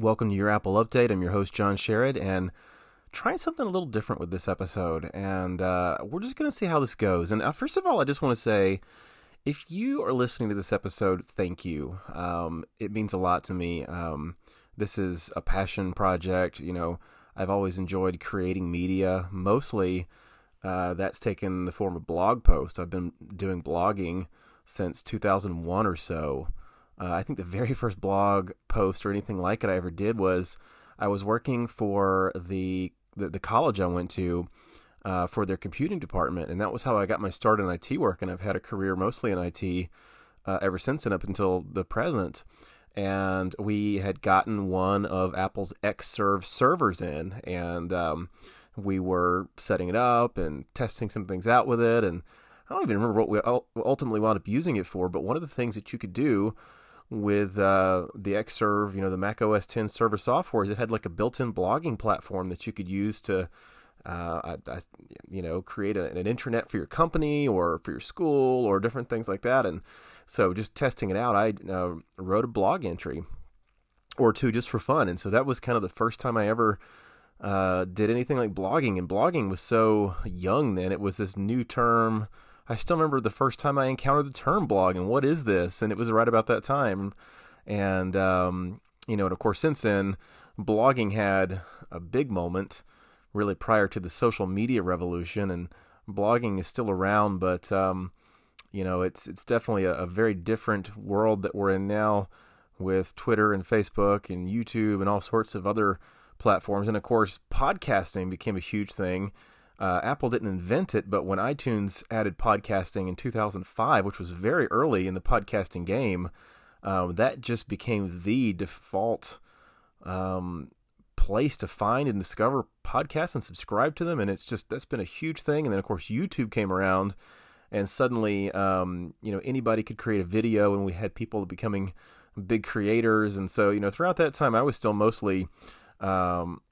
Welcome to your Apple Update. I'm your host, John Sherrod, and trying something a little different with this episode. And uh, we're just going to see how this goes. And uh, first of all, I just want to say if you are listening to this episode, thank you. Um, it means a lot to me. Um, this is a passion project. You know, I've always enjoyed creating media. Mostly, uh, that's taken the form of blog posts. I've been doing blogging since 2001 or so. Uh, I think the very first blog post or anything like it I ever did was I was working for the the, the college I went to uh, for their computing department, and that was how I got my start in IT work. And I've had a career mostly in IT uh, ever since and up until the present. And we had gotten one of Apple's Xserve servers in, and um, we were setting it up and testing some things out with it. And I don't even remember what we ultimately wound up using it for, but one of the things that you could do with uh, the Xserve, you know, the Mac OS 10 server software, is it had like a built-in blogging platform that you could use to, uh, I, I, you know, create a, an intranet for your company or for your school or different things like that. And so, just testing it out, I uh, wrote a blog entry or two just for fun. And so that was kind of the first time I ever uh, did anything like blogging. And blogging was so young then; it was this new term I still remember the first time I encountered the term blog and What is this? And it was right about that time. And, um, you know, and of course, since then, blogging had a big moment really prior to the social media revolution. And blogging is still around, but, um, you know, it's, it's definitely a, a very different world that we're in now with Twitter and Facebook and YouTube and all sorts of other platforms. And of course, podcasting became a huge thing. Uh, Apple didn't invent it, but when iTunes added podcasting in 2005, which was very early in the podcasting game, um, that just became the default um, place to find and discover podcasts and subscribe to them. And it's just that's been a huge thing. And then of course YouTube came around, and suddenly um, you know anybody could create a video, and we had people becoming big creators. And so you know throughout that time, I was still mostly um,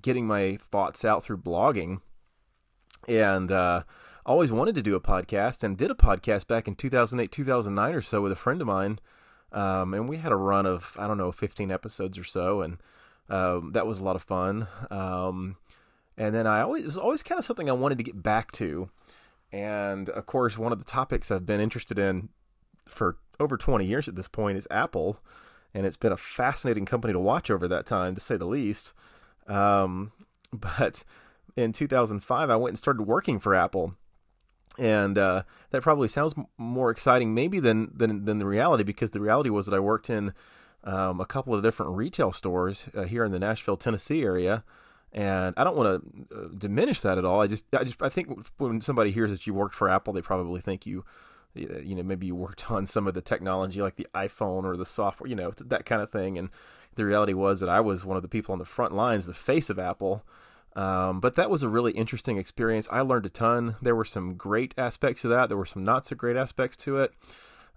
getting my thoughts out through blogging and uh, always wanted to do a podcast and did a podcast back in 2008 2009 or so with a friend of mine. Um, and we had a run of i don't know 15 episodes or so. And um, that was a lot of fun. Um, and then i always it was always kind of something i wanted to get back to. And of course one of the topics i've been interested in for over 20 years at this point is apple. And it's been a fascinating company to watch over that time to say the least. Um, but in 2005, I went and started working for Apple. And uh, that probably sounds more exciting, maybe than, than than the reality, because the reality was that I worked in um, a couple of different retail stores uh, here in the Nashville, Tennessee area. And I don't want to uh, diminish that at all. I just, I just, I think when somebody hears that you worked for Apple, they probably think you, you know, maybe you worked on some of the technology like the iPhone or the software, you know, that kind of thing. And the reality was that I was one of the people on the front lines, the face of Apple. Um, but that was a really interesting experience. I learned a ton. There were some great aspects to that. There were some not so great aspects to it.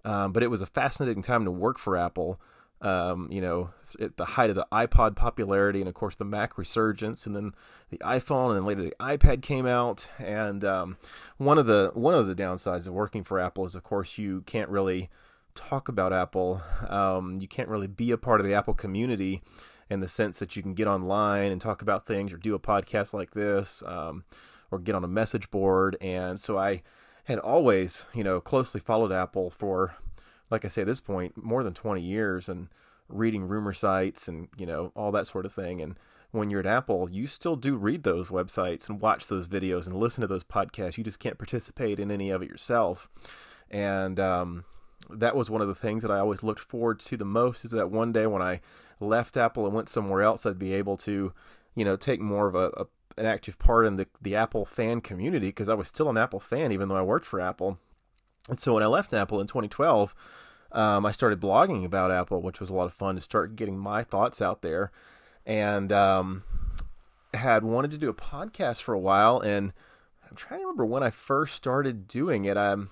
Um, but it was a fascinating time to work for Apple. Um, you know, at the height of the iPod popularity, and of course the Mac resurgence, and then the iPhone, and then later the iPad came out. And um, one of the one of the downsides of working for Apple is, of course, you can't really talk about Apple. Um, you can't really be a part of the Apple community in the sense that you can get online and talk about things or do a podcast like this um, or get on a message board. And so I had always, you know, closely followed Apple for, like I say, at this point, more than 20 years and reading rumor sites and, you know, all that sort of thing. And when you're at Apple, you still do read those websites and watch those videos and listen to those podcasts. You just can't participate in any of it yourself. And, um, that was one of the things that I always looked forward to the most is that one day when I left Apple and went somewhere else, I'd be able to, you know, take more of a, a an active part in the the Apple fan community because I was still an Apple fan even though I worked for Apple. And so when I left Apple in 2012, um, I started blogging about Apple, which was a lot of fun to start getting my thoughts out there, and um, had wanted to do a podcast for a while. And I'm trying to remember when I first started doing it. I'm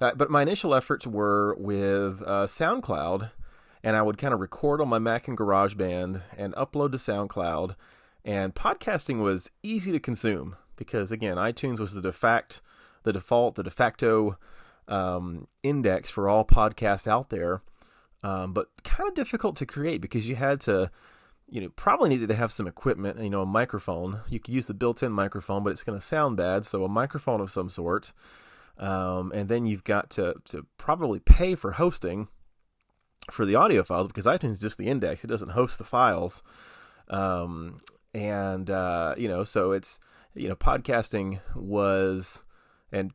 uh, but my initial efforts were with uh, SoundCloud, and I would kind of record on my Mac and GarageBand and upload to SoundCloud. And podcasting was easy to consume because, again, iTunes was the de facto, the default, the de facto um, index for all podcasts out there. um, but kind of difficult to create because you had to, you know, probably needed to have some equipment, you know, a microphone. You could use the built-in microphone, but it's going to sound bad, so a microphone of some sort. Um, and then you've got to to probably pay for hosting for the audio files because iTunes is just the index; it doesn't host the files. Um, and uh, you know, so it's you know, podcasting was and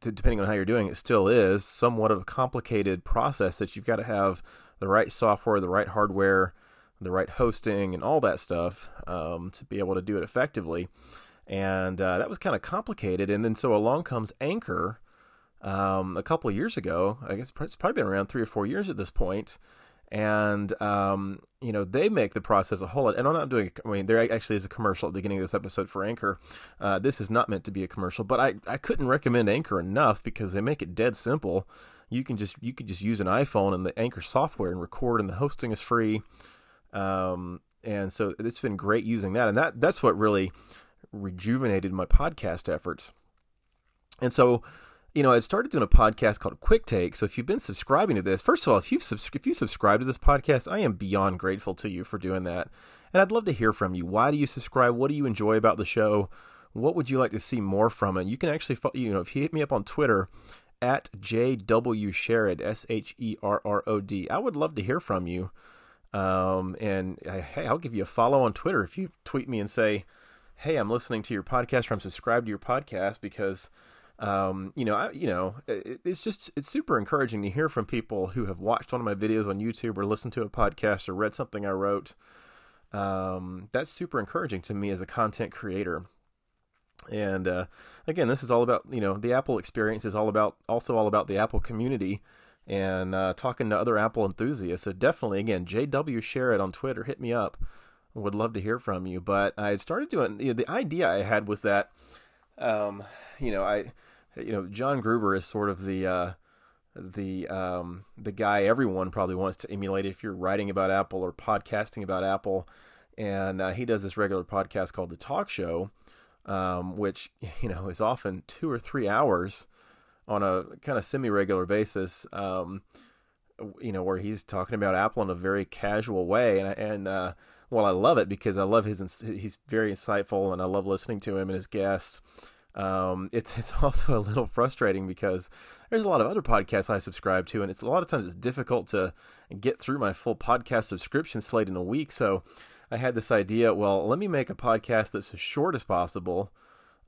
depending on how you're doing it still is somewhat of a complicated process that you've got to have the right software the right hardware the right hosting and all that stuff um, to be able to do it effectively. And uh, that was kind of complicated. And then so along comes anchor um, a couple of years ago i guess it's probably been around three or four years at this point and um, you know they make the process a whole lot. And I'm not doing. I mean, there actually is a commercial at the beginning of this episode for Anchor. Uh, this is not meant to be a commercial, but I I couldn't recommend Anchor enough because they make it dead simple. You can just you could just use an iPhone and the Anchor software and record, and the hosting is free. Um, and so it's been great using that, and that that's what really rejuvenated my podcast efforts. And so you know, I started doing a podcast called Quick Take. So if you've been subscribing to this, first of all, if you've subs- if you subscribe to this podcast, I am beyond grateful to you for doing that. And I'd love to hear from you. Why do you subscribe? What do you enjoy about the show? What would you like to see more from it? You can actually, you know, if you hit me up on Twitter at JW Sherrod, S H E R R O D, I would love to hear from you. Um, and uh, hey, I'll give you a follow on Twitter if you tweet me and say, "Hey, I'm listening to your podcast," or "I'm subscribed to your podcast," because um, you know, I, you know, it, it's just it's super encouraging to hear from people who have watched one of my videos on YouTube or listened to a podcast or read something I wrote. Um, that's super encouraging to me as a content creator. And uh, again, this is all about you know the Apple experience is all about also all about the Apple community and uh, talking to other Apple enthusiasts. So definitely, again, JW Sherrod on Twitter, hit me up. Would love to hear from you. But I started doing you know, the idea I had was that um, you know I you know, John Gruber is sort of the uh, the um, the guy everyone probably wants to emulate if you're writing about Apple or podcasting about Apple. And uh, he does this regular podcast called The Talk Show, um, which you know is often two or three hours on a kind of semi-regular basis. Um, you know, where he's talking about Apple in a very casual way, and and uh, well, I love it because I love his he's very insightful, and I love listening to him and his guests. Um, it's it's also a little frustrating because there's a lot of other podcasts I subscribe to, and it's a lot of times it's difficult to get through my full podcast subscription slate in a week. So I had this idea. Well, let me make a podcast that's as short as possible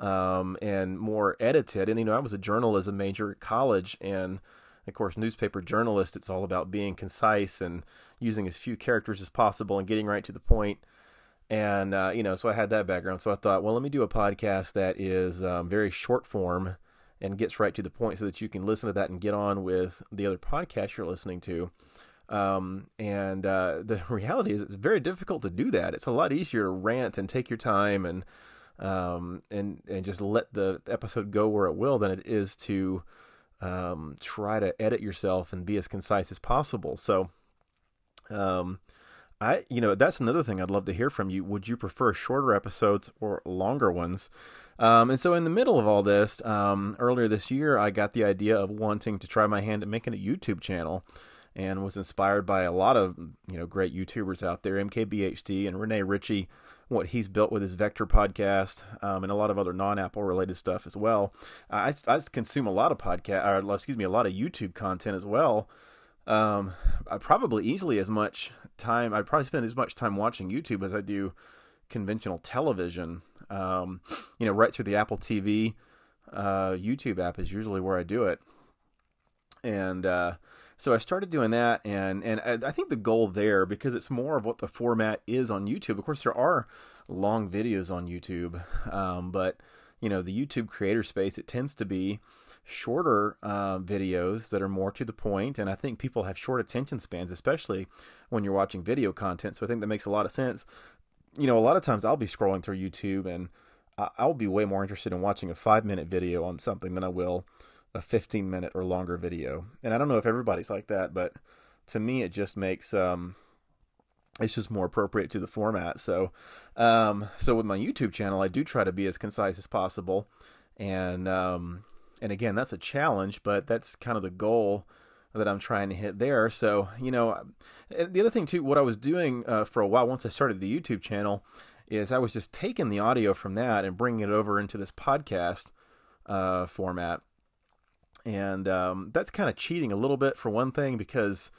um, and more edited. And you know, I was a journalism major at college, and of course, newspaper journalist. It's all about being concise and using as few characters as possible and getting right to the point. and uh, you know, so I had that background. So I thought, well, let me do a podcast that is um, very short form and gets right to the point, so that you can listen to that and get on with the other podcast you're listening to. Um, and uh, the reality is, it's very difficult to do that. It's a lot easier to rant and take your time and um, and and just let the episode go where it will than it is to um, try to edit yourself and be as concise as possible. So. Um, I, you know, that's another thing I'd love to hear from you. Would you prefer shorter episodes or longer ones? Um, and so, in the middle of all this, um, earlier this year, I got the idea of wanting to try my hand at making a YouTube channel, and was inspired by a lot of you know great YouTubers out there, MKBHD and Renee Ritchie, what he's built with his Vector podcast, um, and a lot of other non-Apple related stuff as well. I, I consume a lot of podcast, or excuse me, a lot of YouTube content as well. Um, I probably easily as much time. I probably spend as much time watching YouTube as I do conventional television. Um, you know, right through the Apple TV, uh, YouTube app is usually where I do it, and uh, so I started doing that, and and I think the goal there because it's more of what the format is on YouTube. Of course, there are long videos on YouTube, um, but you know the YouTube creator space it tends to be shorter uh, videos that are more to the point and i think people have short attention spans especially when you're watching video content so i think that makes a lot of sense you know a lot of times i'll be scrolling through youtube and i'll be way more interested in watching a five minute video on something than i will a 15 minute or longer video and i don't know if everybody's like that but to me it just makes um, it's just more appropriate to the format. So, um, so with my YouTube channel, I do try to be as concise as possible, and um, and again, that's a challenge, but that's kind of the goal that I'm trying to hit there. So, you know, the other thing too, what I was doing uh, for a while once I started the YouTube channel is I was just taking the audio from that and bringing it over into this podcast uh, format. And um, that's kind of cheating a little bit for one thing because,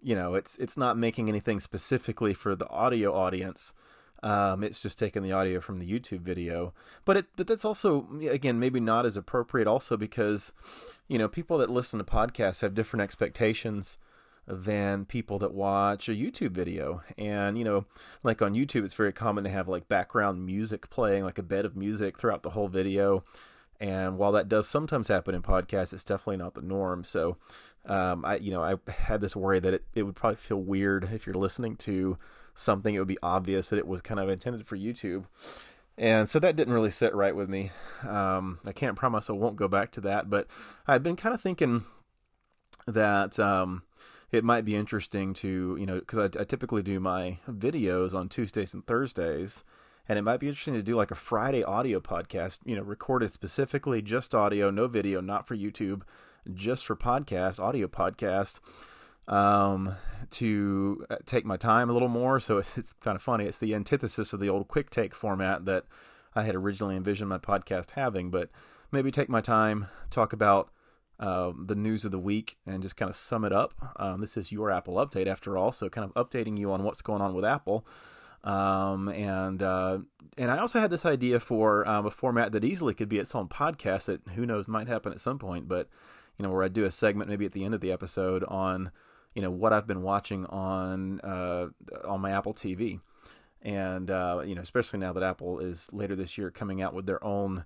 you know, it's it's not making anything specifically for the audio audience. Um, it's just taking the audio from the YouTube video, but it but that's also again maybe not as appropriate also because, you know, people that listen to podcasts have different expectations than people that watch a YouTube video. And, you know, like on YouTube, it's very common to have like background music playing, like a bed of music throughout the whole video. And while that does sometimes happen in podcasts, it's definitely not the norm. So, um, I, you know, I had this worry that it, it would probably feel weird if you're listening to something, it would be obvious that it was kind of intended for YouTube. And so that didn't really sit right with me. Um, I can't promise I won't go back to that, but I've been kind of thinking that, um, it might be interesting to you know because I, I, typically do my videos on Tuesdays and Thursdays, and it might be interesting to do like a Friday audio podcast. You know, recorded specifically just audio, no video, not for YouTube, just for podcast, audio podcast. Um, to uh, take my time a little more. So it's, it's kind of funny. It's the antithesis of the old quick take format that I had originally envisioned my podcast having, but maybe take my time, talk about uh, the news of the week and just kind of sum it up. Um, this is your Apple update, after all, so kind of updating you on what's going on with Apple. Um, and uh, and I also had this idea for um, a format that easily could be its own podcast that who knows might happen at some point, but you know where I do a segment maybe at the end of the episode on you know what I've been watching on uh, on my Apple TV, and uh, you know especially now that Apple is later this year coming out with their own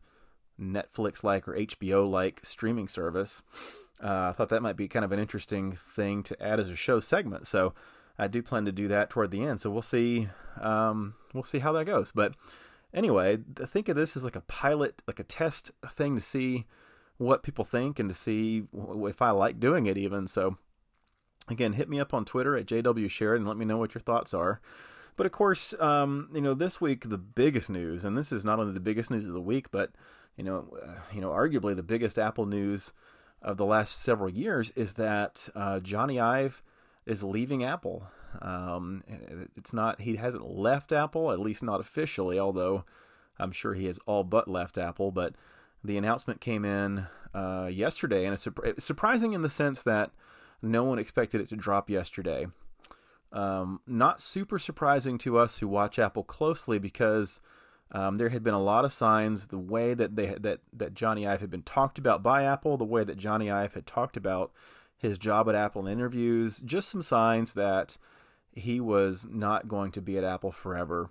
Netflix like or HBO like streaming service. Uh, I thought that might be kind of an interesting thing to add as a show segment. So I do plan to do that toward the end. So we'll see. Um, we'll see how that goes. But anyway, think of this as like a pilot, like a test thing to see what people think and to see if I like doing it even. So again, hit me up on Twitter at JW and let me know what your thoughts are. But of course, um, you know, this week the biggest news, and this is not only the biggest news of the week, but you know, uh, you know, arguably the biggest Apple news of the last several years is that uh, Jony Ive is leaving Apple. Um, it's not he hasn't left Apple, at least not officially, although I'm sure he has all but left Apple. But the announcement came in uh, yesterday, and it's, surprising in the sense that no one expected it to drop yesterday. Um, not super surprising to us who watch Apple closely because um, there had been a lot of signs the way that they that that Jony Ive had been talked about by Apple, the way that Jony Ive had talked about his job at Apple in interviews, just some signs that he was not going to be at Apple forever,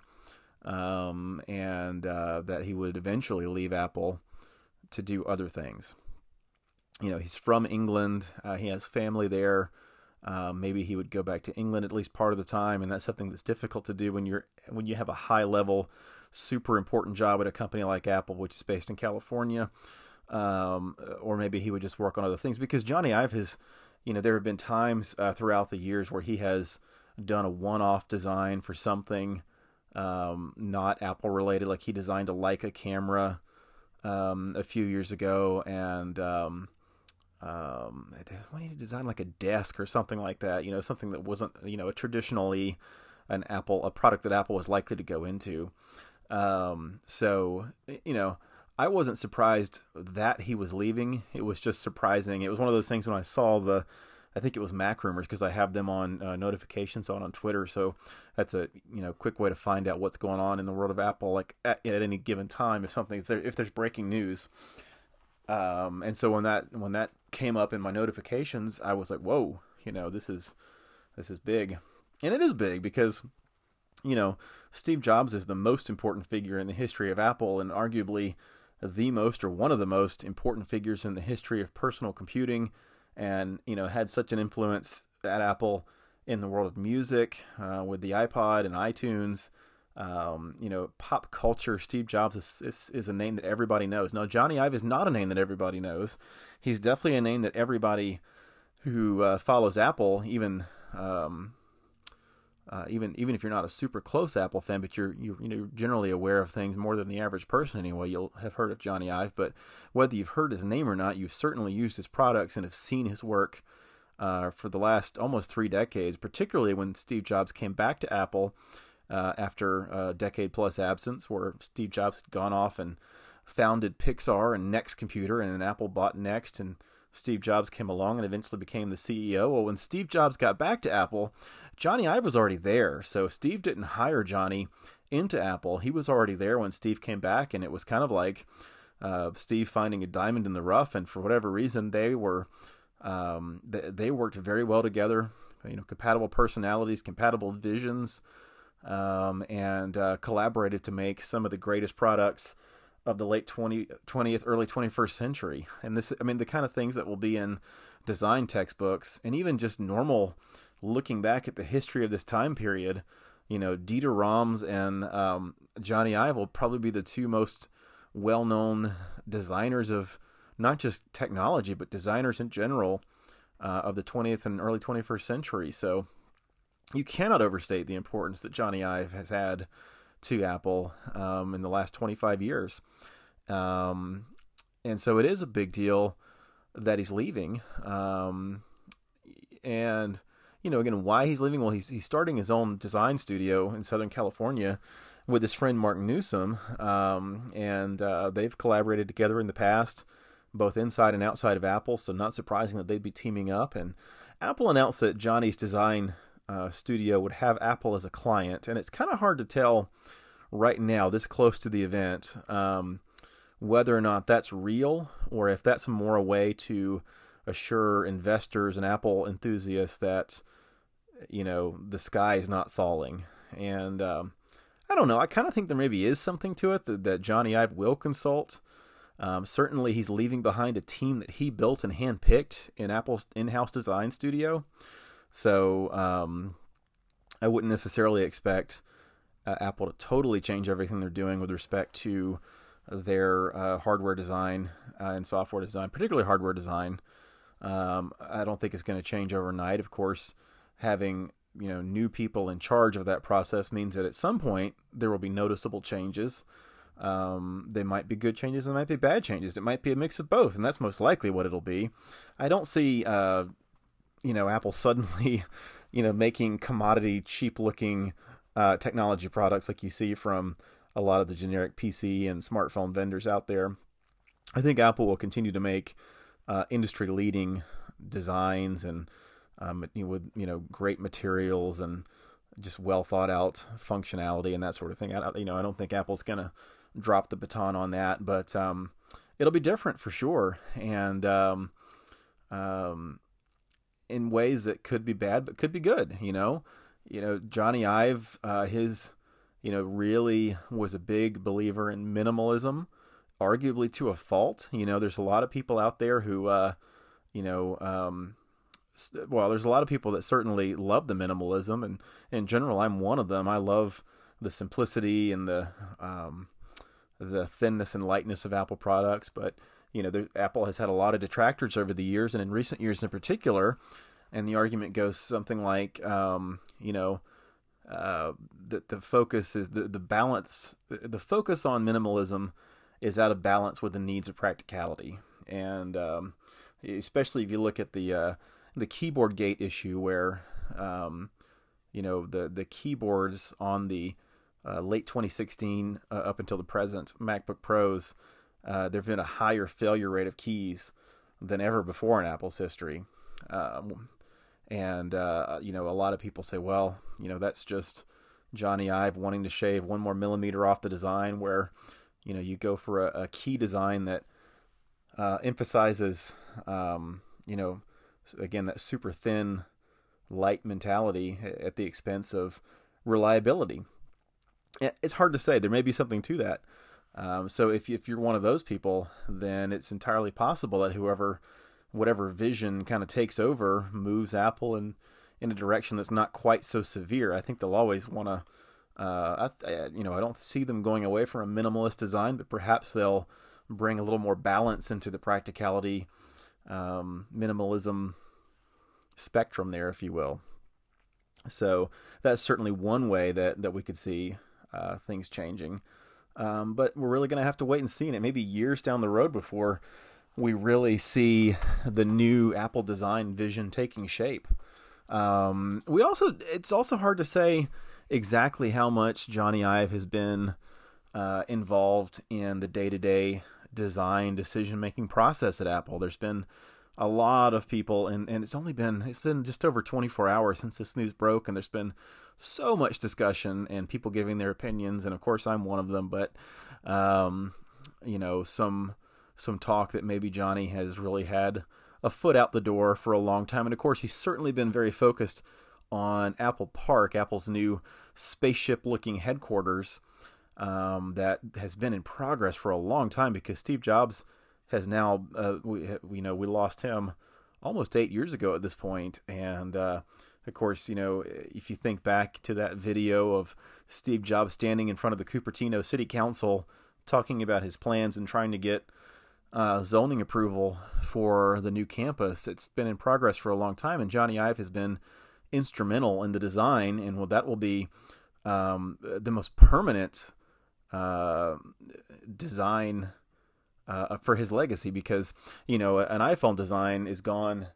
um, and uh, that he would eventually leave Apple to do other things. You know, he's from England. Uh, he has family there. Uh, maybe he would go back to England at least part of the time, and that's something that's difficult to do when you're when you have a high level super important job at a company like Apple, which is based in California. Um, or maybe he would just work on other things because Jony Ive has, you know, there have been times uh, throughout the years where he has done a one-off design for something um, not Apple related. Like he designed a Leica camera um, a few years ago, and um, um, he designed like a desk or something like that. You know, something that wasn't you know a traditionally an Apple a product that Apple was likely to go into. Um, so you know, I wasn't surprised that he was leaving. It was just surprising. It was one of those things when I saw the, I think it was MacRumors because I have them on uh, notifications on on Twitter. So that's a you know quick way to find out what's going on in the world of Apple, like at, at any given time if something's there, if there's breaking news. Um, and so when that when that came up in my notifications, I was like, whoa, you know, this is this is big, and it is big because you know, Steve Jobs is the most important figure in the history of Apple and arguably the most or one of the most important figures in the history of personal computing and, you know, had such an influence at Apple in the world of music uh, with the iPod and iTunes. Um, you know, pop culture, Steve Jobs is, is, is, a name that everybody knows. Now, Jony Ive is not a name that everybody knows. He's definitely a name that everybody who uh, follows Apple, even um, uh, even even if you're not a super close Apple fan, but you're you, you know generally aware of things more than the average person anyway. You'll have heard of Jony Ive, but whether you've heard his name or not, you've certainly used his products and have seen his work uh, for the last almost three decades, particularly when Steve Jobs came back to Apple uh, after a decade plus absence, where Steve Jobs had gone off and founded Pixar and NeXT Computer, and then Apple bought NeXT, and Steve Jobs came along and eventually became the CEO. Well, when Steve Jobs got back to Apple, Jony Ive was already there. So Steve didn't hire Jony into Apple. He was already there when Steve came back, and it was kind of like uh, Steve finding a diamond in the rough. And for whatever reason, they were um, they, they, worked very well together. You know, compatible personalities, compatible visions, um, and uh, collaborated to make some of the greatest products of the late 20, 20th, early 21st century. And this, I mean, the kind of things that will be in design textbooks and even just normal looking back at the history of this time period. You know, Dieter Rams and um, Jony Ive will probably be the two most well known designers of not just technology, but designers in general uh, of the 20th and early 21st century. So you cannot overstate the importance that Jony Ive has had to Apple um, in the last 25 years. Um, and so it is a big deal that he's leaving. Um, and, you know, again, why he's leaving? Well, he's, he's starting his own design studio in Southern California with his friend Marc Newson. Um, and uh, they've collaborated together in the past, both inside and outside of Apple. So, not surprising that they'd be teaming up. And Apple announced that Jony's design uh, studio would have Apple as a client, and it's kind of hard to tell right now, this close to the event, um, whether or not that's real or if that's more a way to assure investors and Apple enthusiasts that you know the sky is not falling. And um, I don't know. I kind of think there maybe is something to it that, that Jony Ive will consult. Um, certainly, he's leaving behind a team that he built and handpicked in Apple's in-house design studio. So um, I wouldn't necessarily expect uh, Apple to totally change everything they're doing with respect to their uh, hardware design uh, and software design, particularly hardware design. Um, I don't think it's going to change overnight. Of course, having you know new people in charge of that process means that at some point there will be noticeable changes. Um, they might be good changes, they might be bad changes. It might be a mix of both, and that's most likely what it'll be. I don't see uh, you know Apple suddenly you know making commodity cheap looking uh, technology products like you see from a lot of the generic PC and smartphone vendors out there. I think Apple will continue to make uh, industry leading designs and um, you know, with you know great materials and just well thought out functionality and that sort of thing. I, you know, I don't think Apple's gonna drop the baton on that, but um, it'll be different for sure. And um, um, in ways that could be bad but could be good. You know, you know Jony Ive, uh, his you know really was a big believer in minimalism, arguably to a fault. You know, there's a lot of people out there who uh, you know. Um, well, there's a lot of people that certainly love the minimalism, and in general, I'm one of them. I love the simplicity and the um, the thinness and lightness of Apple products, but you know, Apple has had a lot of detractors over the years, and in recent years in particular. And the argument goes something like, um, you know, uh, the the focus is the the balance. The, the, focus on minimalism is out of balance with the needs of practicality, and um, especially if you look at the uh, the keyboard gate issue, where um, you know the the keyboards on the uh, late 2016 uh, up until the present MacBook Pros uh, there have been a higher failure rate of keys than ever before in Apple's history. Um, and, uh, you know, a lot of people say, well, you know, that's just Jony Ive wanting to shave one more millimeter off the design, where, you know, you go for a, a key design that uh, emphasizes, um, you know, again, that super thin, light mentality at the expense of reliability. It's hard to say. There may be something to that. Um, so if if you're one of those people, then it's entirely possible that whoever, whatever vision kind of takes over, moves Apple in in a direction that's not quite so severe. I think they'll always want to. Uh, I, you know, I don't see them going away from a minimalist design, but perhaps they'll bring a little more balance into the practicality, um, minimalism spectrum there, if you will. So that's certainly one way that that we could see uh, things changing. Um, but we're really going to have to wait and see, and it may be years down the road before we really see the new Apple design vision taking shape. Um, we also it's also hard to say exactly how much Jony Ive has been uh, involved in the day to day design decision making process at Apple. There's been a lot of people and, and it's only been it's been just over 24 hours since this news broke and there's been so much discussion and people giving their opinions and of course I'm one of them but um, you know some some talk that maybe Jony has really had a foot out the door for a long time. And of course he's certainly been very focused on Apple Park Apple's new spaceship looking headquarters um, that has been in progress for a long time because Steve Jobs has now uh, we you know we lost him almost eight years ago at this point, and uh, of course you know if you think back to that video of Steve Jobs standing in front of the Cupertino City Council talking about his plans and trying to get uh, zoning approval for the new campus, it's been in progress for a long time, and Jony Ive has been instrumental in the design, and well, that will be um, the most permanent uh, design uh, for his legacy because you know an iPhone design is gone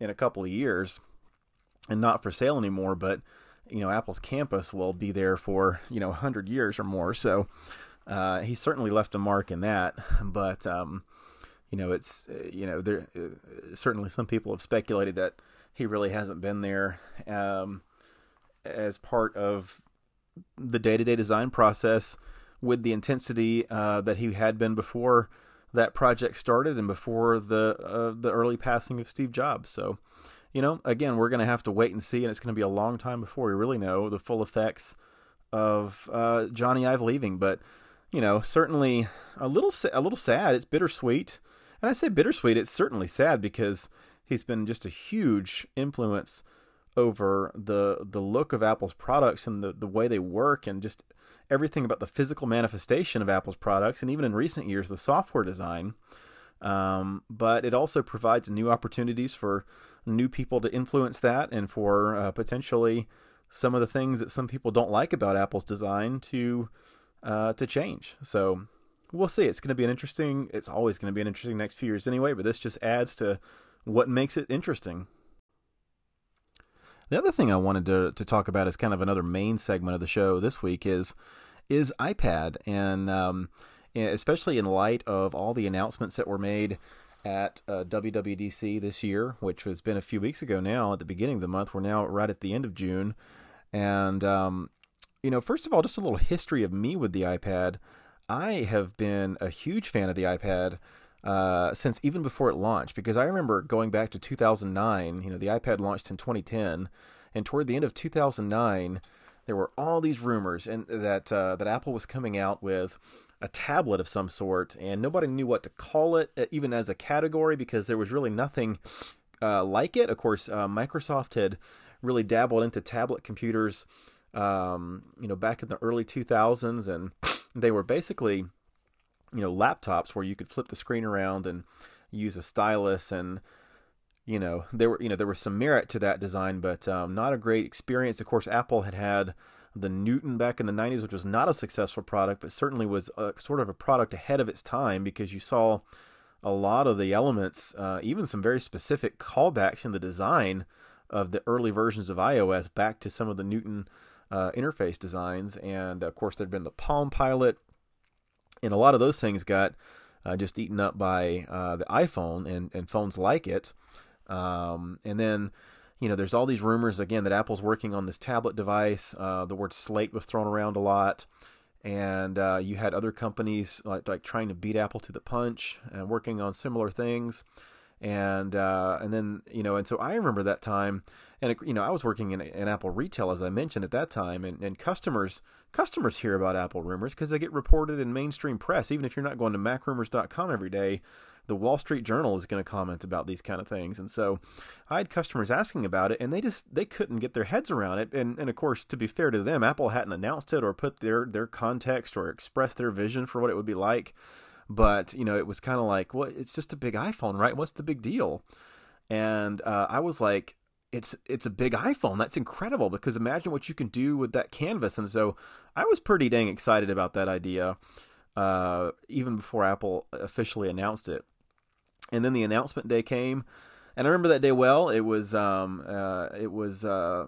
in a couple of years and not for sale anymore. But you know Apple's campus will be there for you know hundred years or more. So uh, he certainly left a mark in that. But um, you know it's you know there uh, certainly some people have speculated that he really hasn't been there um, as part of the day-to-day design process with the intensity uh, that he had been before that project started and before the uh, the early passing of Steve Jobs. So, you know, again, we're going to have to wait and see, and it's going to be a long time before we really know the full effects of uh, Jony Ive leaving. But you know, certainly a little a little sad. It's bittersweet, and I say bittersweet. It's certainly sad because he's been just a huge influence over the the look of Apple's products and the the way they work and just everything about the physical manifestation of Apple's products, and even in recent years, the software design. Um, but it also provides new opportunities for new people to influence that and for uh, potentially some of the things that some people don't like about Apple's design to uh, to change. So we'll see. It's going to be an interesting. It's always going to be an interesting next few years anyway. But this just adds to what makes it interesting. The other thing I wanted to to talk about is kind of another main segment of the show this week is is iPad, and um, especially in light of all the announcements that were made at uh, WWDC this year, which has been a few weeks ago now. At the beginning of the month, we're now right at the end of June, and um, you know, first of all, just a little history of me with the iPad. I have been a huge fan of the iPad uh, since even before it launched, because I remember going back to 2009. You know, the iPad launched in 2010, and toward the end of 2009 there were all these rumors and that uh, that Apple was coming out with a tablet of some sort, and nobody knew what to call it, uh, even as a category, because there was really nothing uh, like it. Of course, uh, Microsoft had really dabbled into tablet computers, um, you know, back in the early 2000s, and they were basically, you know, laptops where you could flip the screen around and use a stylus and you know there were you know there was some merit to that design, but um, not a great experience. Of course, Apple had had the Newton back in the 90s, which was not a successful product, but certainly was a, sort of a product ahead of its time because you saw a lot of the elements, uh, even some very specific callbacks in the design of the early versions of iOS back to some of the Newton uh, interface designs. And of course, there'd been the Palm Pilot, and a lot of those things got uh, just eaten up by uh, the iPhone and, and phones like it. Um, and then, you know, there's all these rumors again that Apple's working on this tablet device. Uh, the word slate was thrown around a lot, and uh, you had other companies like, like trying to beat Apple to the punch and working on similar things. And uh, and then you know, and so I remember that time, and you know, I was working in, in Apple retail as I mentioned at that time, and, and customers customers hear about Apple rumors because they get reported in mainstream press. Even if you're not going to MacRumors.com every day, the Wall Street Journal is going to comment about these kind of things. And so I had customers asking about it and they just they couldn't get their heads around it. And and of course, to be fair to them, Apple hadn't announced it or put their their context or expressed their vision for what it would be like. But, you know, it was kind of like, well, it's just a big iPhone, right? What's the big deal? And uh, I was like, it's it's a big iPhone. That's incredible because imagine what you can do with that canvas. And so I was pretty dang excited about that idea, uh, even before Apple officially announced it. And then the announcement day came, and I remember that day well. It was um uh, it was uh,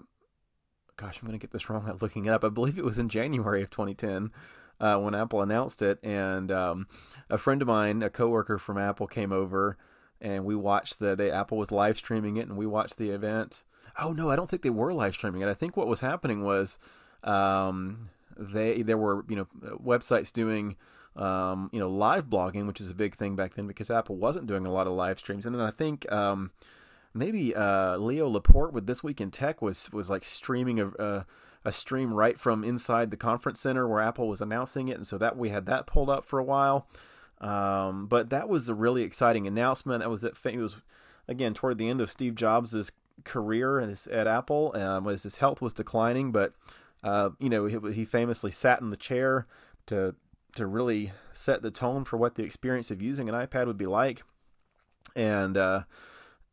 gosh, I'm gonna get this wrong. At looking it up. I believe it was in January of 2010. Uh, when Apple announced it, and um, a friend of mine, a coworker from Apple, came over, and we watched the, the Apple was live streaming it, and we watched the event. Oh no, I don't think they were live streaming it. I think what was happening was um, they there were you know websites doing um, you know live blogging, which is a big thing back then because Apple wasn't doing a lot of live streams, and then I think. Um, maybe uh, Leo Laporte with This Week in Tech was was like streaming a, a, a stream right from inside the conference center where Apple was announcing it, and so that we had that pulled up for a while. Um, but that was a really exciting announcement. It was at it was again toward the end of Steve Jobs' career at, at Apple, um, as his health was declining, but uh, you know he, he famously sat in the chair to to really set the tone for what the experience of using an iPad would be like, and uh,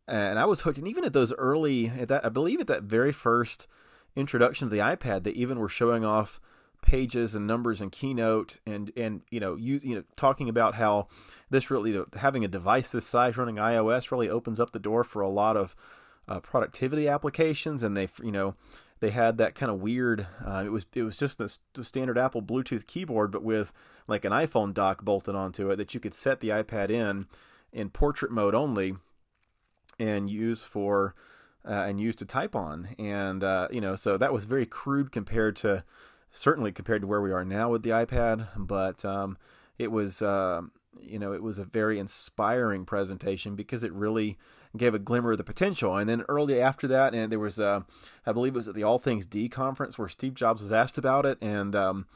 and I was hooked. And even at those early, at that I believe at that very first introduction of the iPad, they even were showing off pages and numbers and keynote and and you know you you know talking about how this really having a device this size running iOS really opens up the door for a lot of uh, productivity applications and they you know they had that kind of weird. Uh, it was it was just the, standard Apple Bluetooth keyboard, but with like an iPhone dock bolted onto it that you could set the iPad in in portrait mode only, and use for uh, and use to type on. And uh, you know, so that was very crude compared to certainly compared to where we are now with the iPad, but um, it was uh, you know it was a very inspiring presentation because it really gave a glimmer of the potential. And then early after that, and there was, uh, I believe it was at the All Things D conference where Steve Jobs was asked about it, and um,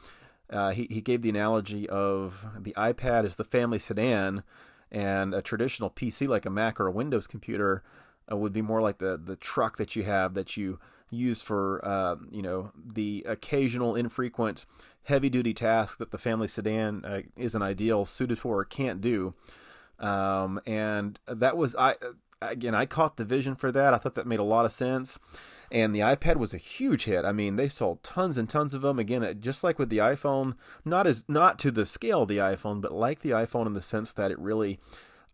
uh, he he gave the analogy of the iPad as the family sedan, and a traditional PC like a Mac or a Windows computer uh, would be more like the the truck that you have that you use for uh, you know the occasional infrequent heavy duty task that the family sedan uh, isn't ideal suited for or can't do um, and that was I again, I caught the vision for that. I thought that made a lot of sense. And the iPad was a huge hit. I mean, they sold tons and tons of them. Again, just like with the iPhone, not as not to the scale of the iPhone, but like the iPhone in the sense that it really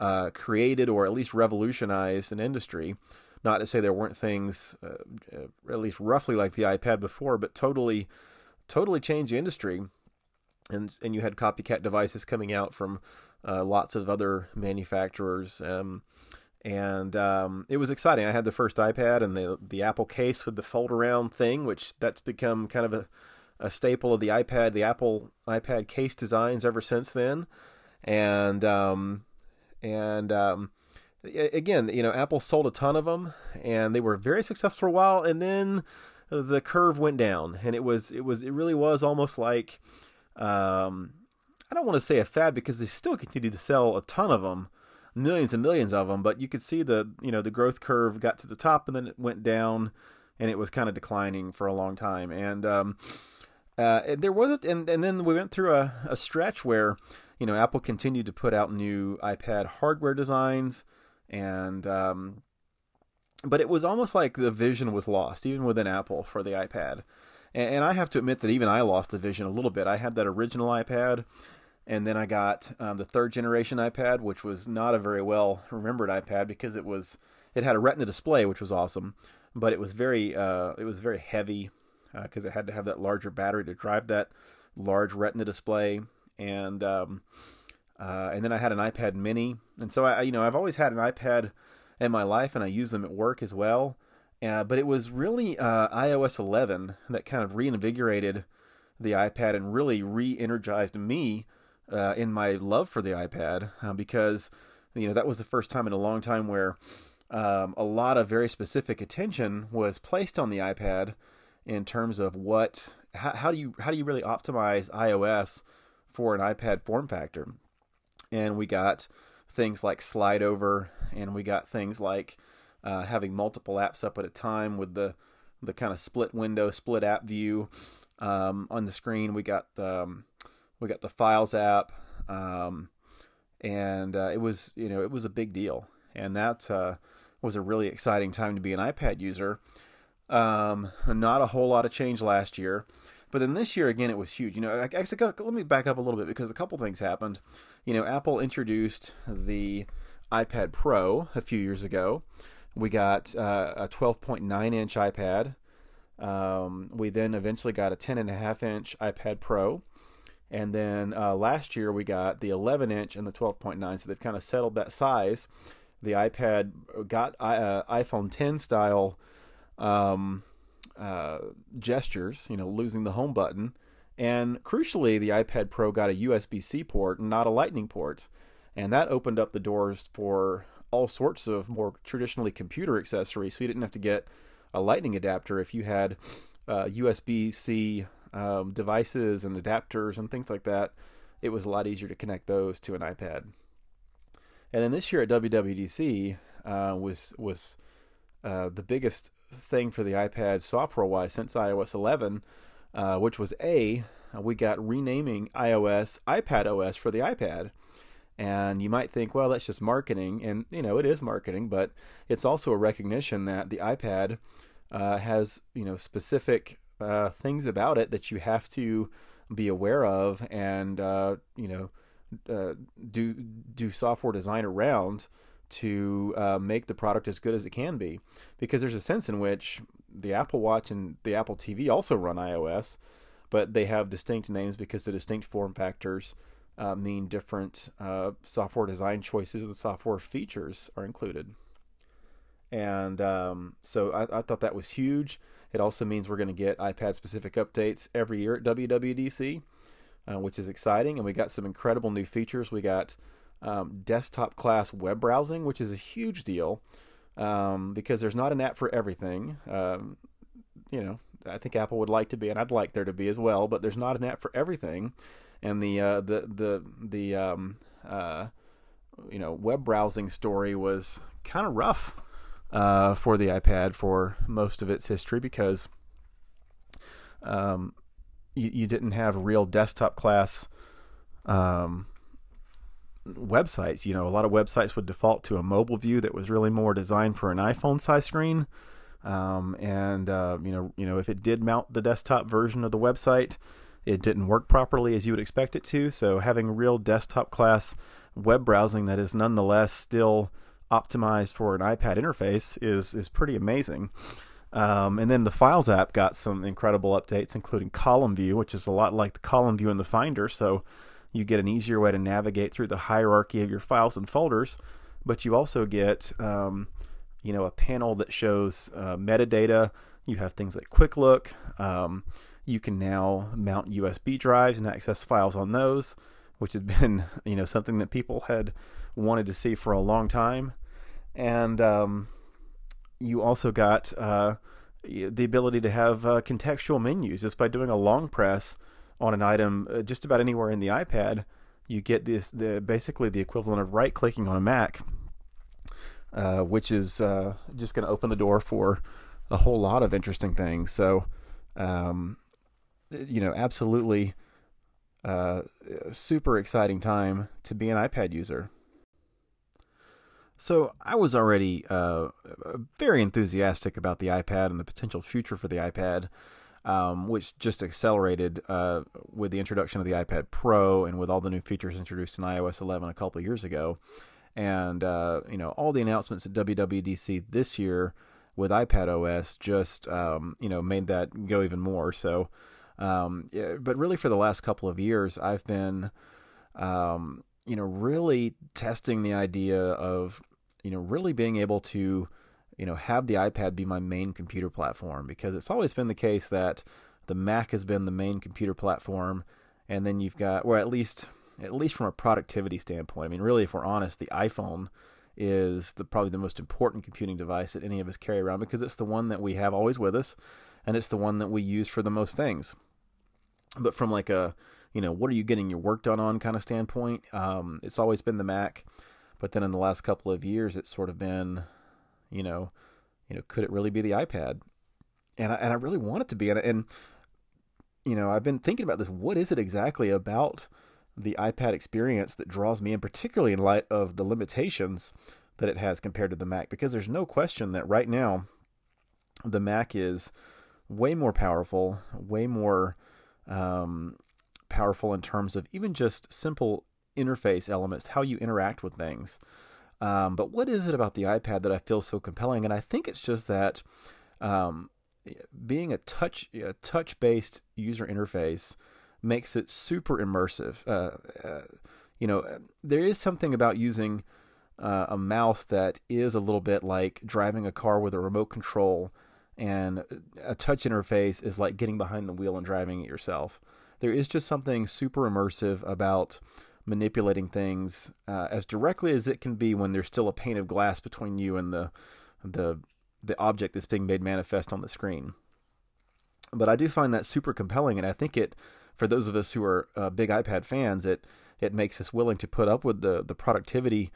uh, created or at least revolutionized an industry. Not to say there weren't things, uh, uh, at least roughly like the iPad before, but totally, totally changed the industry. And and you had copycat devices coming out from uh, lots of other manufacturers. Um, and um, it was exciting. I had the first iPad and the the Apple case with the fold around thing, which that's become kind of a, a staple of the iPad, the Apple iPad case designs ever since then. And um, and um, again, you know, Apple sold a ton of them, and they were very successful for a while, and then the curve went down, and it was it was it really was almost like um, I don't want to say a fad because they still continued to sell a ton of them millions and millions of them, but you could see the you know the growth curve got to the top and then it went down, and it was kind of declining for a long time. And um, uh, there wasn't, and and then we went through a, a stretch where you know Apple continued to put out new iPad hardware designs, and um, but it was almost like the vision was lost even within Apple for the iPad. And, and I have to admit that even I lost the vision a little bit. I had that original iPad and then I got um, the third generation iPad, which was not a very well remembered iPad because it was it had a Retina display, which was awesome, but it was very uh, it was very heavy because uh, it had to have that larger battery to drive that large Retina display, and um, uh, and then I had an iPad Mini, and so I you know I've always had an iPad in my life, and I use them at work as well. Uh, but it was really uh, iOS 11 that kind of reinvigorated the iPad and really re-energized me uh, in my love for the iPad uh, because you know that was the first time in a long time where um, a lot of very specific attention was placed on the iPad in terms of what how, how do you how do you really optimize iOS for an iPad form factor, and we got things like slide over, and we got things like uh, having multiple apps up at a time with the the kind of split window, split app view um, on the screen. We got um, we got the Files app, um, and uh, it was you know it was a big deal, and that uh, was a really exciting time to be an iPad user. Um, not a whole lot of change last year, but then this year again it was huge. You know, actually, let me back up a little bit because a couple things happened. You know, Apple introduced the iPad Pro a few years ago. We got uh, a 12.9 inch iPad. Um, we then eventually got a 10.5 inch iPad Pro. And then uh, last year we got the 11 inch and the 12.9. So they've kind of settled that size. The iPad got uh, iPhone 10 style um, uh, gestures, you know, losing the home button. And crucially, the iPad Pro got a USB C port, and not a Lightning port. And that opened up the doors for all sorts of more traditionally computer accessories. So you didn't have to get a Lightning adapter if you had uh, USB C um, devices and adapters and things like that. It was a lot easier to connect those to an iPad. And then this year at WWDC uh, was was uh, the biggest thing for the iPad software wise since iOS 11, uh, which was a we got renaming iOS iPad OS for the iPad. And you might think, well, that's just marketing, and you know it is marketing, but it's also a recognition that the iPad uh, has you know specific uh, things about it that you have to be aware of, and uh, you know uh, do do software design around to uh, make the product as good as it can be. Because there's a sense in which the Apple Watch and the Apple TV also run iOS, but they have distinct names because the distinct form factors uh, mean different uh, software design choices and software features are included. And um, so I, I, thought that was huge. It also means we're going to get iPad specific updates every year at WWDC, uh, which is exciting. And we got some incredible new features. We got um, desktop class web browsing, which is a huge deal um, because there's not an app for everything. Um, you know, I think Apple would like to be, and I'd like there to be as well, but there's not an app for everything. And the uh, the the the um, uh, you know web browsing story was kind of rough uh, for the iPad for most of its history because um, you, you didn't have real desktop class um, websites. You know, a lot of websites would default to a mobile view that was really more designed for an iPhone size screen. Um, and uh, you know, you know, if it did mount the desktop version of the website, it didn't work properly as you would expect it to. So having real desktop class web browsing that is nonetheless still optimized for an iPad interface is is pretty amazing. Um, and then the Files app got some incredible updates, including column view, which is a lot like the column view in the Finder. So you get an easier way to navigate through the hierarchy of your files and folders, but you also get um, you know a panel that shows uh, metadata. You have things like Quick Look. Um, you can now mount USB drives and access files on those, which has been you know something that people had wanted to see for a long time. And um, you also got uh, the ability to have uh, contextual menus just by doing a long press on an item uh, just about anywhere in the iPad, you get this the basically the equivalent of right clicking on a Mac, uh, which is uh, just going to open the door for a whole lot of interesting things. So, um, you know, absolutely super exciting time to be an iPad user. So I was already uh, very enthusiastic about the iPad and the potential future for the iPad um, which just accelerated uh, with the introduction of the iPad Pro and with all the new features introduced in iOS 11 a couple of years ago. And uh, you know all the announcements at WWDC this year with iPad OS just um, you know made that go even more. So, um, yeah, but really for the last couple of years, I've been um, you know really testing the idea of you know really being able to you know, have the iPad be my main computer platform because it's always been the case that the Mac has been the main computer platform, and then you've got, or at least, at least from a productivity standpoint. I mean, really, if we're honest, the iPhone is the probably the most important computing device that any of us carry around because it's the one that we have always with us, and it's the one that we use for the most things. But from like a, you know, what are you getting your work done on kind of standpoint, um, it's always been the Mac. But then in the last couple of years, it's sort of been you know, you know, could it really be the iPad? And I, and I really want it to be. And, and you know, I've been thinking about this. What is it exactly about the iPad experience that draws me in, particularly in light of the limitations that it has compared to the Mac? Because there's no question that right now the Mac is way more powerful, way more um, powerful in terms of even just simple interface elements, how you interact with things. Um, but what is it about the iPad that I feel so compelling? And I think it's just that um, being a touch a touch based user interface makes it super immersive. Uh, uh, you know, there is something about using uh, a mouse that is a little bit like driving a car with a remote control, and a touch interface is like getting behind the wheel and driving it yourself. There is just something super immersive about manipulating things uh, as directly as it can be when there's still a pane of glass between you and the the the object that's being made manifest on the screen. But I do find that super compelling, and I think it, for those of us who are uh, big iPad fans, it it makes us willing to put up with the the productivity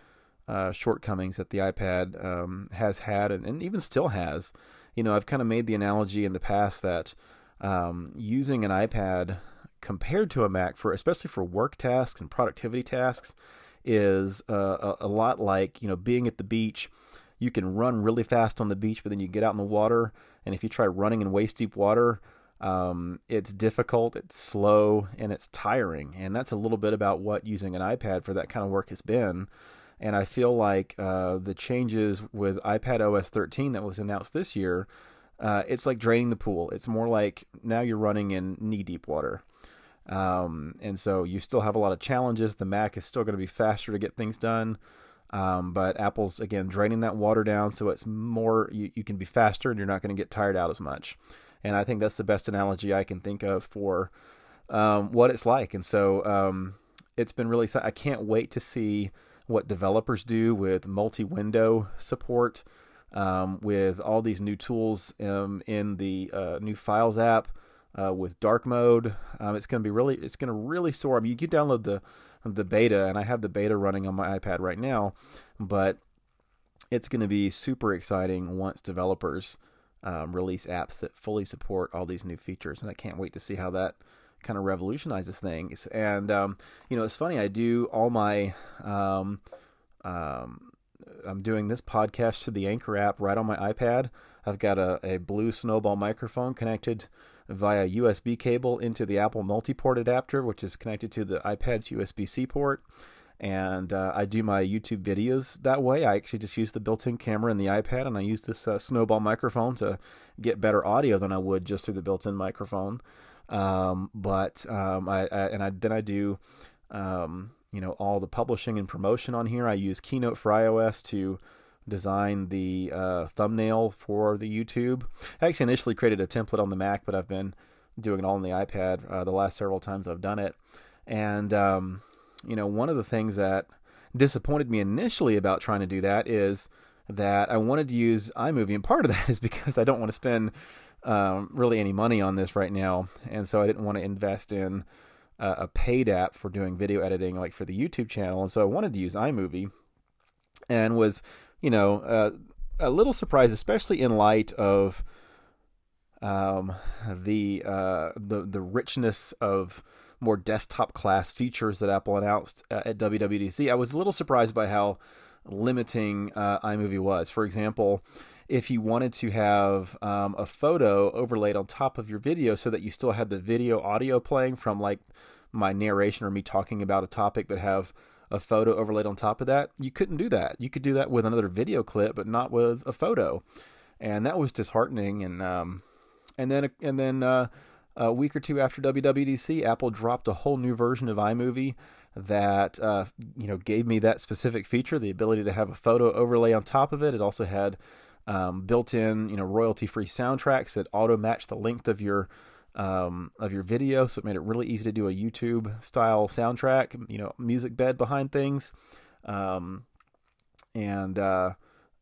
uh, shortcomings that the iPad um, has had and, and, even still has. You know, I've kind of made the analogy in the past that um, using an iPad compared to a Mac for especially for work tasks and productivity tasks is uh, a, a, lot like you know being at the beach. You can run really fast on the beach, but then you get out in the water, and if you try running in waist deep water, um, it's difficult, it's slow, and it's tiring. And that's a little bit about what using an iPad for that kind of work has been. And I feel like uh, the changes with iPad OS 13 that was announced this year, uh, it's like draining the pool. It's more like now you're running in knee deep water. Um, and so you still have a lot of challenges. The Mac is still going to be faster to get things done. Um, but Apple's again draining that water down so it's more you, you can be faster and you're not going to get tired out as much. And I think that's the best analogy I can think of for um, what it's like. And so um, it's been really I can't wait to see what developers do with multi-window support, um, with all these new tools um, in the uh, new Files app, uh, with dark mode. Um, it's going to be really, it's going to really soar. I mean, you can download the the beta, and I have the beta running on my iPad right now, but it's going to be super exciting once developers um, release apps that fully support all these new features, and I can't wait to see how that kind of revolutionizes things. And um, you know, it's funny. I do all my um, um, I'm doing this podcast to the Anchor app right on my iPad. I've got a, a blue snowball microphone connected via USB cable into the Apple multi-port adapter, which is connected to the iPad's USB-C port. And uh, I do my YouTube videos that way. I actually just use the built-in camera in the iPad, and I use this uh, snowball microphone to get better audio than I would just through the built-in microphone. Um, but um, I, I, and I then I do um, you know all the publishing and promotion on here. I use Keynote for iOS to design the uh, thumbnail for the YouTube. I actually initially created a template on the Mac, but I've been doing it all on the iPad uh, the last several times I've done it. And um, you know, one of the things that disappointed me initially about trying to do that is that I wanted to use iMovie, and part of that is because I don't want to spend um, really any money on this right now, and so I didn't want to invest in uh, a paid app for doing video editing, like for the YouTube channel, and so I wanted to use iMovie, and was, you know, uh, a little surprised, especially in light of um, the uh, the the richness of more desktop class features that Apple announced uh, at WWDC. I was a little surprised by how limiting uh, iMovie was. For example, if you wanted to have um, a photo overlaid on top of your video so that you still had the video audio playing from like my narration or me talking about a topic, but have a photo overlaid on top of that, you couldn't do that. You could do that with another video clip, but not with a photo, and that was disheartening. And um, and then and then uh, a week or two after WWDC, Apple dropped a whole new version of iMovie that uh, you know gave me that specific feature, the ability to have a photo overlay on top of it. It also had um, built-in, you know, royalty-free soundtracks that auto-match the length of your um, of your video, so it made it really easy to do a YouTube-style soundtrack, you know, music bed behind things, um, and uh,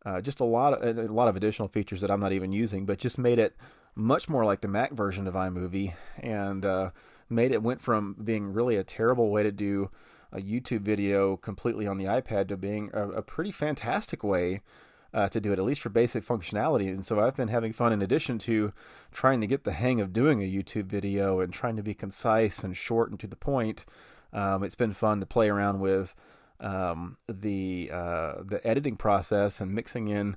uh, just a lot of a lot of additional features that I'm not even using, but just made it much more like the Mac version of iMovie, and uh, made it went from being really a terrible way to do a YouTube video completely on the iPad to being a, a pretty fantastic way uh, to do it, at least for basic functionality. And so I've been having fun in addition to trying to get the hang of doing a YouTube video and trying to be concise and short and to the point. Um, it's been fun to play around with um, the uh, the editing process and mixing in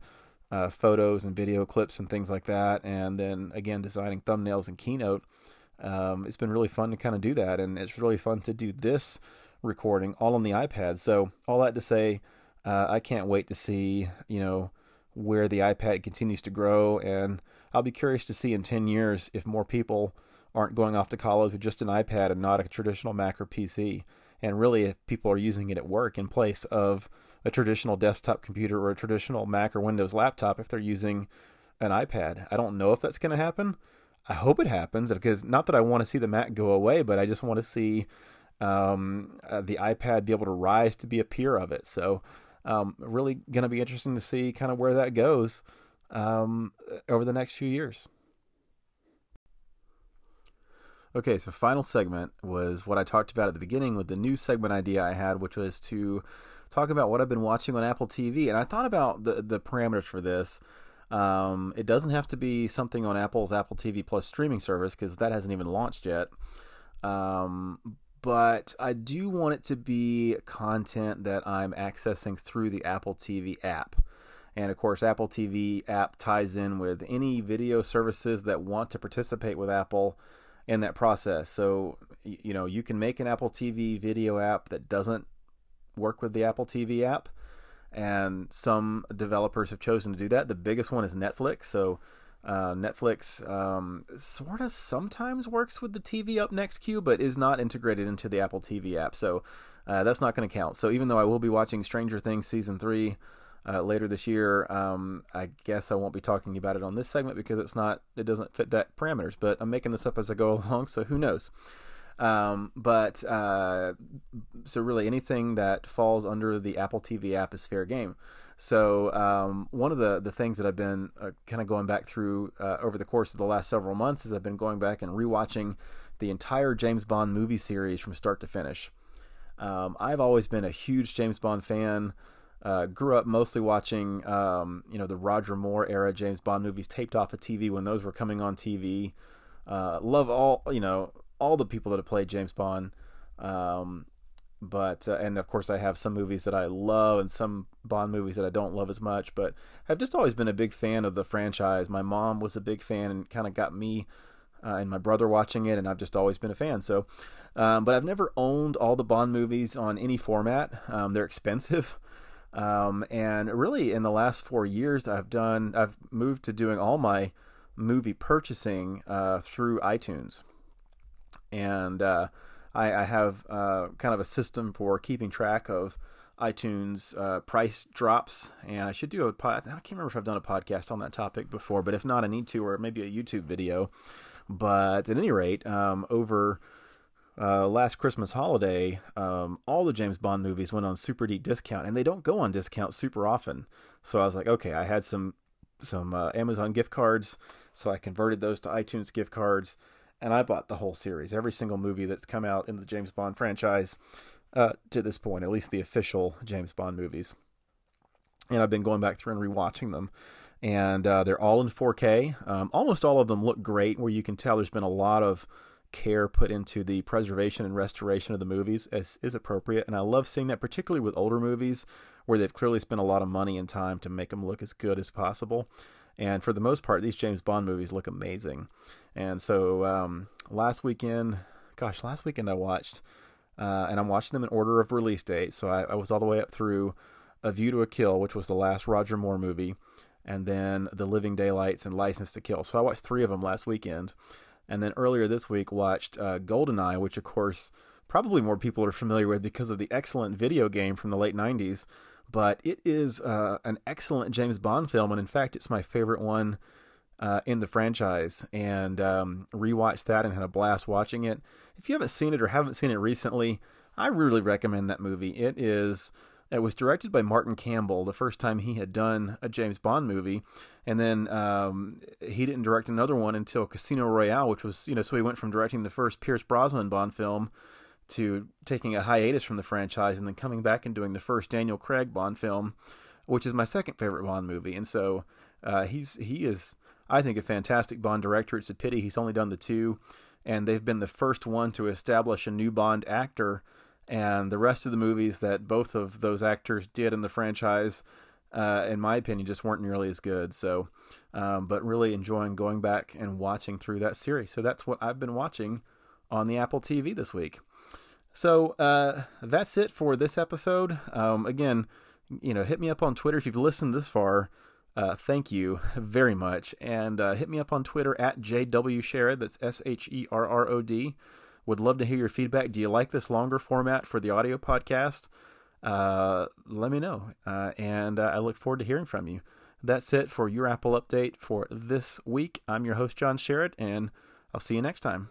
uh, photos and video clips and things like that, and then again designing thumbnails and Keynote. Um, it's been really fun to kind of do that, and it's really fun to do this recording all on the iPad. So all that to say, uh, I can't wait to see you know where the iPad continues to grow, and I'll be curious to see in ten years if more people aren't going off to college with just an iPad and not a traditional Mac or PC. And really, if people are using it at work in place of a traditional desktop computer or a traditional Mac or Windows laptop, if they're using an iPad, I don't know if that's going to happen. I hope it happens because not that I want to see the Mac go away, but I just want to see um, uh, the iPad be able to rise to be a peer of it. So, um, really going to be interesting to see kind of where that goes um, over the next few years. Okay, so final segment was what I talked about at the beginning with the new segment idea I had, which was to talk about what I've been watching on Apple TV. And I thought about the the parameters for this. Um, it doesn't have to be something on Apple's Apple TV Plus streaming service because that hasn't even launched yet. Um, but I do want it to be content that I'm accessing through the Apple TV app. And of course, Apple TV app ties in with any video services that want to participate with Apple in that process. So, you know, you can make an Apple TV video app that doesn't work with the Apple TV app. And some developers have chosen to do that. The biggest one is Netflix. So, uh, Netflix um, sort of sometimes works with the TV Up Next queue, but is not integrated into the Apple TV app. So, uh, that's not going to count. So, even though I will be watching Stranger Things season three uh, later this year. Um, I guess I won't be talking about it on this segment because it's not it doesn't fit that parameters. But I'm making this up as I go along, so who knows? Um, but uh, so really, anything that falls under the Apple TV app is fair game. So um, one of the the things that I've been uh, kind of going back through uh, over the course of the last several months is I've been going back and rewatching the entire James Bond movie series from start to finish. Um, I've always been a huge James Bond fan. Uh, grew up mostly watching, um, you know, the Roger Moore era James Bond movies taped off of TV when those were coming on TV. Uh, love all, you know, all the people that have played James Bond. Um, but uh, and of course I have some movies that I love and some Bond movies that I don't love as much. But I've just always been a big fan of the franchise. My mom was a big fan and kind of got me uh, and my brother watching it, and I've just always been a fan. So, um, but I've never owned all the Bond movies on any format. Um, they're expensive. Um, and really, in the last four years, I've done I've moved to doing all my movie purchasing uh, through iTunes, and uh, I, I, have uh, kind of a system for keeping track of iTunes uh, price drops. And I should do a pod. I can't remember if I've done a podcast on that topic before, but if not, I need to, or maybe a YouTube video. But at any rate, um, over uh, last Christmas holiday, um, all the James Bond movies went on super deep discount, and they don't go on discount super often. So I was like, okay, I had some some uh, Amazon gift cards, so I converted those to iTunes gift cards, and I bought the whole series, every single movie that's come out in the James Bond franchise uh, to this point, at least the official James Bond movies. And I've been going back through and rewatching them and uh, they're all in 4K. Um, almost all of them look great, where you can tell there's been a lot of care put into the preservation and restoration of the movies as is appropriate. And I love seeing that, particularly with older movies where they've clearly spent a lot of money and time to make them look as good as possible. And for the most part, these James Bond movies look amazing. And so um, last weekend, gosh, last weekend I watched, uh, and I'm watching them in order of release date. So I, I was all the way up through A View to a Kill, which was the last Roger Moore movie, and then The Living Daylights and License to Kill. So I watched three of them last weekend and then earlier this week watched uh, GoldenEye, which of course probably more people are familiar with because of the excellent video game from the late 90s. But it is uh, an excellent James Bond film, and in fact, it's my favorite one uh, in the franchise. And um, rewatched that and had a blast watching it. If you haven't seen it or haven't seen it recently, I really recommend that movie. It is it was directed by Martin Campbell, the first time he had done a James Bond movie, and then um, he didn't direct another one until Casino Royale, which was you know so he went from directing the first Pierce Brosnan Bond film to taking a hiatus from the franchise and then coming back and doing the first Daniel Craig Bond film, which is my second favorite Bond movie, and so uh, he's he is I think a fantastic Bond director. It's a pity he's only done the two, and they've been the first one to establish a new Bond actor and the rest of the movies that both of those actors did in the franchise, uh, in my opinion, just weren't nearly as good. So, um, but really enjoying going back and watching through that series. So that's what I've been watching on the Apple TV this week. So uh, that's it for this episode. Um, again, you know, hit me up on Twitter if you've listened this far. Uh, thank you very much. And uh, hit me up on Twitter at JW Sherrod. That's S H E R R O D. Would love to hear your feedback. Do you like this longer format for the audio podcast? Uh, let me know. Uh, and uh, I look forward to hearing from you. That's it for your Apple update for this week. I'm your host, John Sherrod, and I'll see you next time.